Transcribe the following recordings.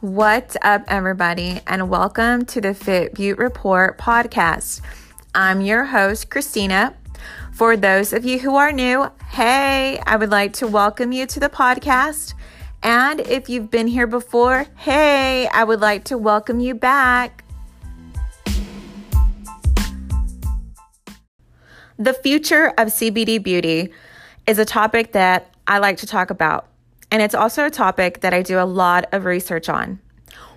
What's up, everybody, and welcome to the Fit Butte Report podcast. I'm your host, Christina. For those of you who are new, hey, I would like to welcome you to the podcast. And if you've been here before, hey, I would like to welcome you back. The future of CBD beauty is a topic that I like to talk about. And it's also a topic that I do a lot of research on.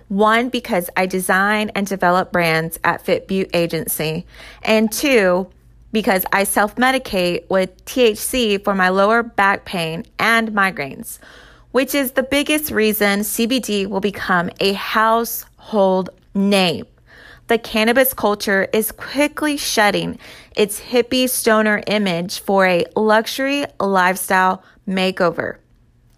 One, because I design and develop brands at Fit Butte Agency. And two, because I self medicate with THC for my lower back pain and migraines, which is the biggest reason CBD will become a household name. The cannabis culture is quickly shedding its hippie stoner image for a luxury lifestyle makeover.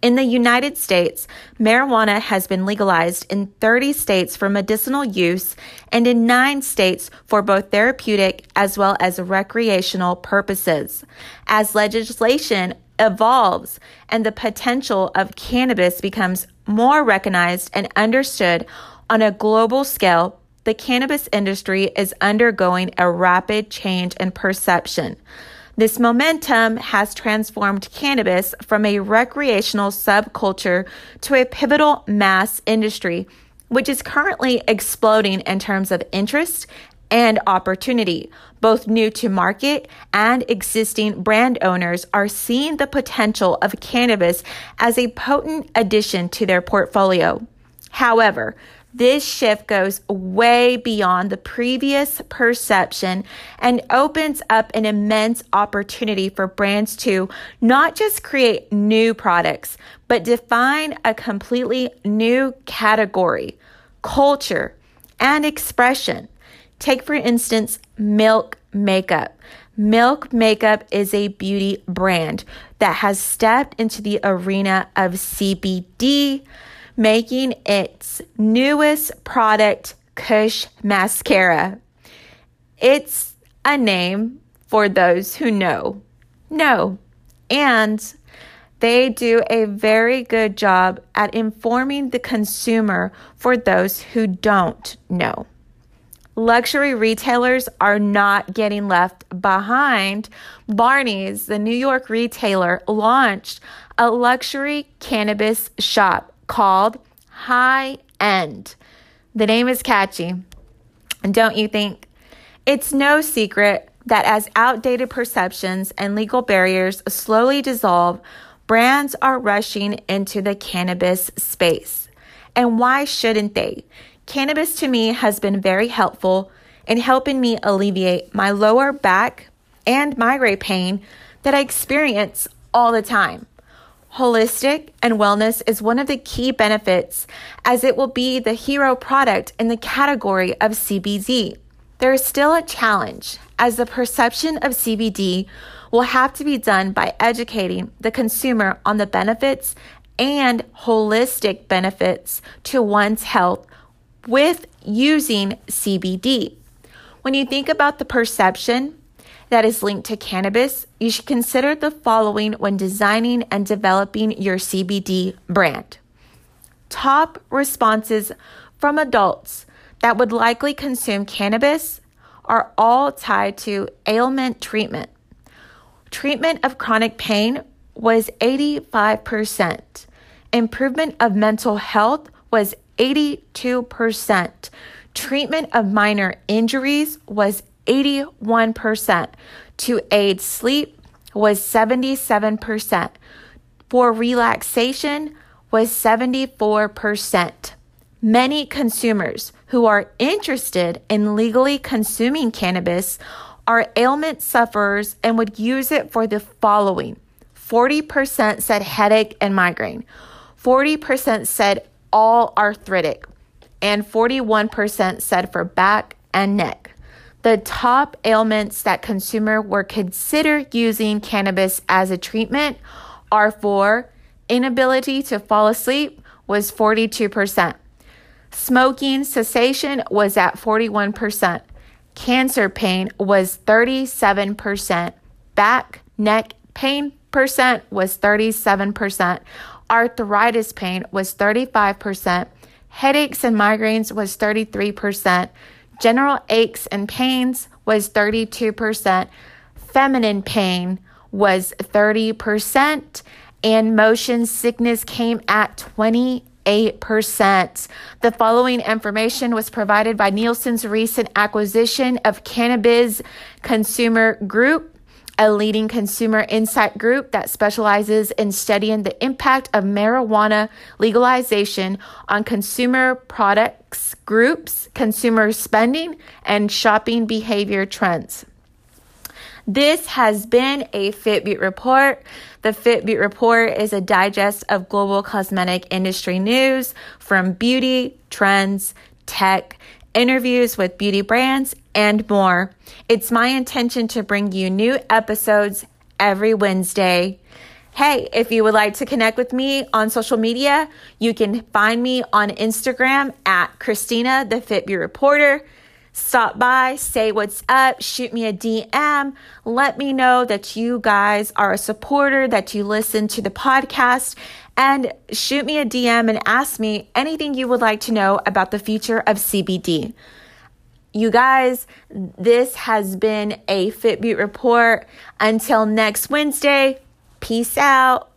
In the United States, marijuana has been legalized in 30 states for medicinal use and in nine states for both therapeutic as well as recreational purposes. As legislation evolves and the potential of cannabis becomes more recognized and understood on a global scale, the cannabis industry is undergoing a rapid change in perception. This momentum has transformed cannabis from a recreational subculture to a pivotal mass industry, which is currently exploding in terms of interest and opportunity. Both new to market and existing brand owners are seeing the potential of cannabis as a potent addition to their portfolio. However, this shift goes way beyond the previous perception and opens up an immense opportunity for brands to not just create new products, but define a completely new category, culture, and expression. Take, for instance, Milk Makeup. Milk Makeup is a beauty brand that has stepped into the arena of CBD making its newest product Kush Mascara. It's a name for those who know. No. And they do a very good job at informing the consumer for those who don't know. Luxury retailers are not getting left behind. Barney's, the New York retailer, launched a luxury cannabis shop called High End. The name is catchy, And don't you think? It's no secret that as outdated perceptions and legal barriers slowly dissolve, brands are rushing into the cannabis space. And why shouldn't they? Cannabis to me has been very helpful in helping me alleviate my lower back and migraine pain that I experience all the time. Holistic and wellness is one of the key benefits as it will be the hero product in the category of CBD. There is still a challenge as the perception of CBD will have to be done by educating the consumer on the benefits and holistic benefits to one's health with using CBD. When you think about the perception, that is linked to cannabis, you should consider the following when designing and developing your CBD brand. Top responses from adults that would likely consume cannabis are all tied to ailment treatment. Treatment of chronic pain was 85%. Improvement of mental health was 82%. Treatment of minor injuries was 81%. To aid sleep was 77%. For relaxation was 74%. Many consumers who are interested in legally consuming cannabis are ailment sufferers and would use it for the following 40% said headache and migraine, 40% said all arthritic, and 41% said for back and neck. The top ailments that consumer were consider using cannabis as a treatment are for inability to fall asleep was 42%. Smoking cessation was at 41%. Cancer pain was 37%. Back, neck pain percent was 37%. Arthritis pain was 35%. Headaches and migraines was 33%. General aches and pains was 32%. Feminine pain was 30%. And motion sickness came at 28 8%. The following information was provided by Nielsen's recent acquisition of Cannabis Consumer Group, a leading consumer insight group that specializes in studying the impact of marijuana legalization on consumer products groups, consumer spending, and shopping behavior trends. This has been a Fitbeat report. The Fitbeat report is a digest of global cosmetic industry news from beauty, trends, tech, interviews with beauty brands, and more. It's my intention to bring you new episodes every Wednesday. Hey, if you would like to connect with me on social media, you can find me on Instagram at Christina, the Fitbeat Reporter. Stop by, say what's up, shoot me a DM. Let me know that you guys are a supporter, that you listen to the podcast, and shoot me a DM and ask me anything you would like to know about the future of CBD. You guys, this has been a Fitbeat report. Until next Wednesday, peace out.